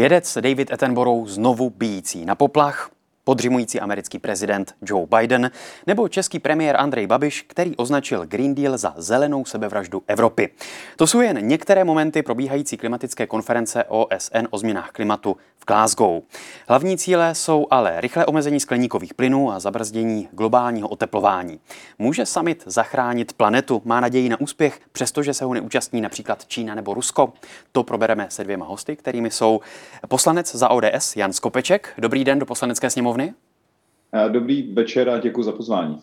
Vědec David Attenborough znovu bíjící na poplach, podřimující americký prezident Joe Biden nebo český premiér Andrej Babiš, který označil Green Deal za zelenou sebevraždu Evropy. To jsou jen některé momenty probíhající klimatické konference OSN o změnách klimatu v Glasgow. Hlavní cíle jsou ale rychlé omezení skleníkových plynů a zabrzdění globálního oteplování. Může summit zachránit planetu? Má naději na úspěch, přestože se ho neúčastní například Čína nebo Rusko? To probereme se dvěma hosty, kterými jsou poslanec za ODS Jan Skopeček. Dobrý den do poslanecké sněmovny. Dobrý večer a děkuji za pozvání.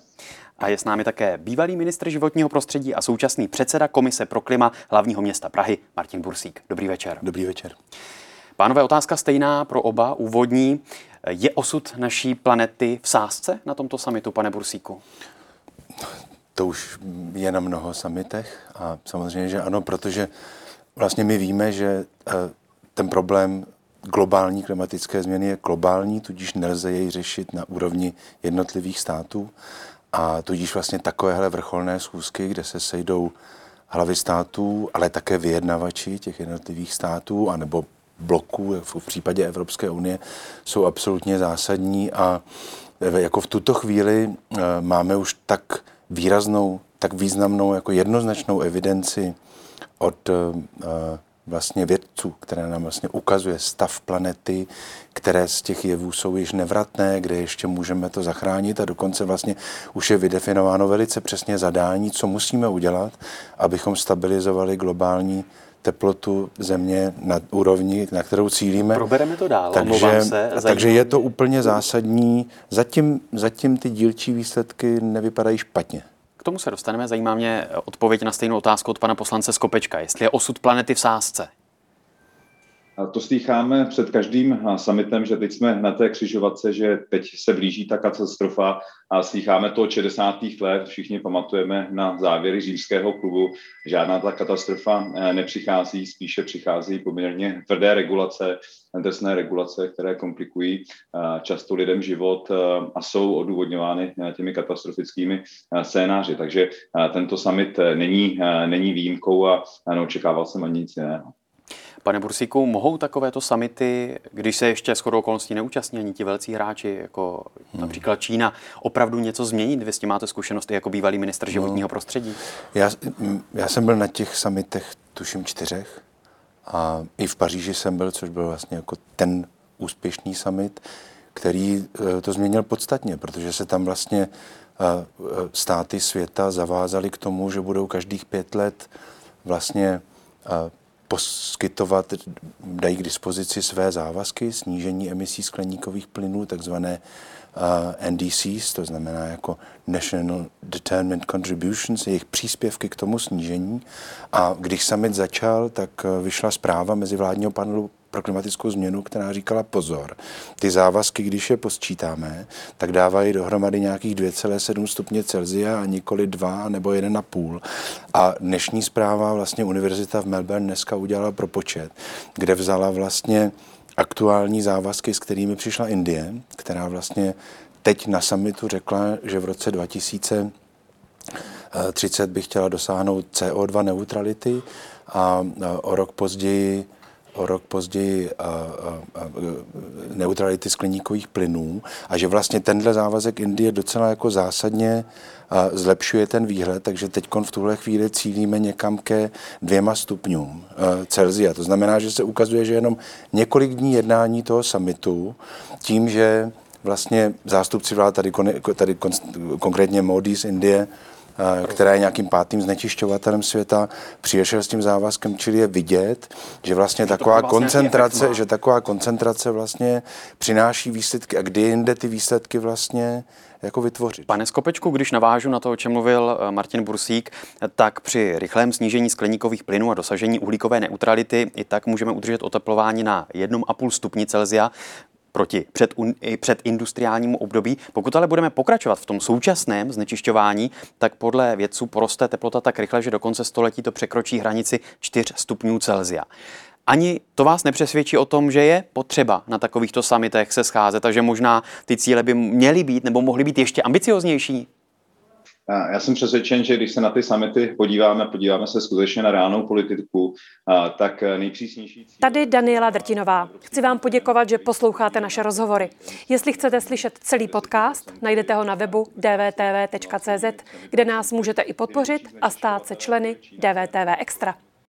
A je s námi také bývalý ministr životního prostředí a současný předseda Komise pro klima hlavního města Prahy Martin Bursík. Dobrý večer. Dobrý večer. Pánové, otázka stejná pro oba, úvodní. Je osud naší planety v sázce na tomto samitu, pane Bursíku? To už je na mnoho samitech a samozřejmě, že ano, protože vlastně my víme, že eh, ten problém globální klimatické změny je globální, tudíž nelze jej řešit na úrovni jednotlivých států. A tudíž vlastně takovéhle vrcholné schůzky, kde se sejdou hlavy států, ale také vyjednavači těch jednotlivých států, anebo bloků v případě Evropské unie, jsou absolutně zásadní a jako v tuto chvíli eh, máme už tak výraznou, tak významnou, jako jednoznačnou evidenci od eh, vlastně vědců, které nám vlastně ukazuje stav planety, které z těch jevů jsou již nevratné, kde ještě můžeme to zachránit a dokonce vlastně už je vydefinováno velice přesně zadání, co musíme udělat, abychom stabilizovali globální teplotu země na úrovni, na kterou cílíme. Probereme to dál, takže, se. Takže je to úplně zásadní. Zatím, zatím ty dílčí výsledky nevypadají špatně tomu se dostaneme. Zajímá mě odpověď na stejnou otázku od pana poslance Skopečka. Jestli je osud planety v sázce? To slycháme před každým summitem, že teď jsme na té křižovatce, že teď se blíží ta katastrofa a slycháme to od 60. let, všichni pamatujeme na závěry římského klubu, žádná ta katastrofa eh, nepřichází, spíše přichází poměrně tvrdé regulace, drsné regulace, které komplikují eh, často lidem život eh, a jsou odůvodňovány těmi katastrofickými scénáři. Takže tento summit není, není výjimkou a neočekával jsem ani nic jiného. Pane Bursíku, mohou takovéto samity, když se ještě shodou okolností neúčastní ani ti velcí hráči, jako hmm. například Čína, opravdu něco změnit? Vy s tím máte zkušenosti jako bývalý minister životního no, prostředí. Já, já jsem byl na těch samitech, tuším čtyřech, a i v Paříži jsem byl, což byl vlastně jako ten úspěšný summit, který eh, to změnil podstatně, protože se tam vlastně eh, eh, státy světa zavázaly k tomu, že budou každých pět let vlastně poskytovat, dají k dispozici své závazky, snížení emisí skleníkových plynů, takzvané uh, NDCs, to znamená jako National Determined Contributions, jejich příspěvky k tomu snížení. A když summit začal, tak uh, vyšla zpráva mezivládního panelu pro klimatickou změnu, která říkala pozor, ty závazky, když je posčítáme, tak dávají dohromady nějakých 2,7 stupně Celzia a nikoli 2 nebo 1,5. A dnešní zpráva vlastně Univerzita v Melbourne dneska udělala propočet, kde vzala vlastně aktuální závazky, s kterými přišla Indie, která vlastně teď na summitu řekla, že v roce 2030 by chtěla dosáhnout CO2 neutrality a o rok později o rok později a, a, a, neutrality skleníkových plynů a že vlastně tenhle závazek Indie docela jako zásadně a zlepšuje ten výhled, takže teď v tuhle chvíli cílíme někam ke dvěma stupňům Celzia. To znamená, že se ukazuje, že jenom několik dní jednání toho summitu tím, že vlastně zástupci vlád, tady, tady konkrétně Modi z Indie, která je nějakým pátým znečišťovatelem světa, přišel s tím závazkem, čili je vidět, že vlastně taková vlastně koncentrace, že taková koncentrace vlastně přináší výsledky. A kdy jinde ty výsledky vlastně jako vytvořit. Pane Skopečku, když navážu na to, o čem mluvil eh, Martin Bursík, tak při rychlém snížení skleníkových plynů a dosažení uhlíkové neutrality i tak můžeme udržet oteplování na 1,5 stupni Celzia proti před, před industriálnímu období. Pokud ale budeme pokračovat v tom současném znečišťování, tak podle vědců poroste teplota tak rychle, že do konce století to překročí hranici 4 stupňů Celzia. Ani to vás nepřesvědčí o tom, že je potřeba na takovýchto samitech se scházet a že možná ty cíle by měly být nebo mohly být ještě ambicioznější? Já jsem přesvědčen, že když se na ty samity podíváme, podíváme se skutečně na reálnou politiku, tak nejpřísnější... Tady Daniela Drtinová. Chci vám poděkovat, že posloucháte naše rozhovory. Jestli chcete slyšet celý podcast, najdete ho na webu dvtv.cz, kde nás můžete i podpořit a stát se členy DVTV Extra.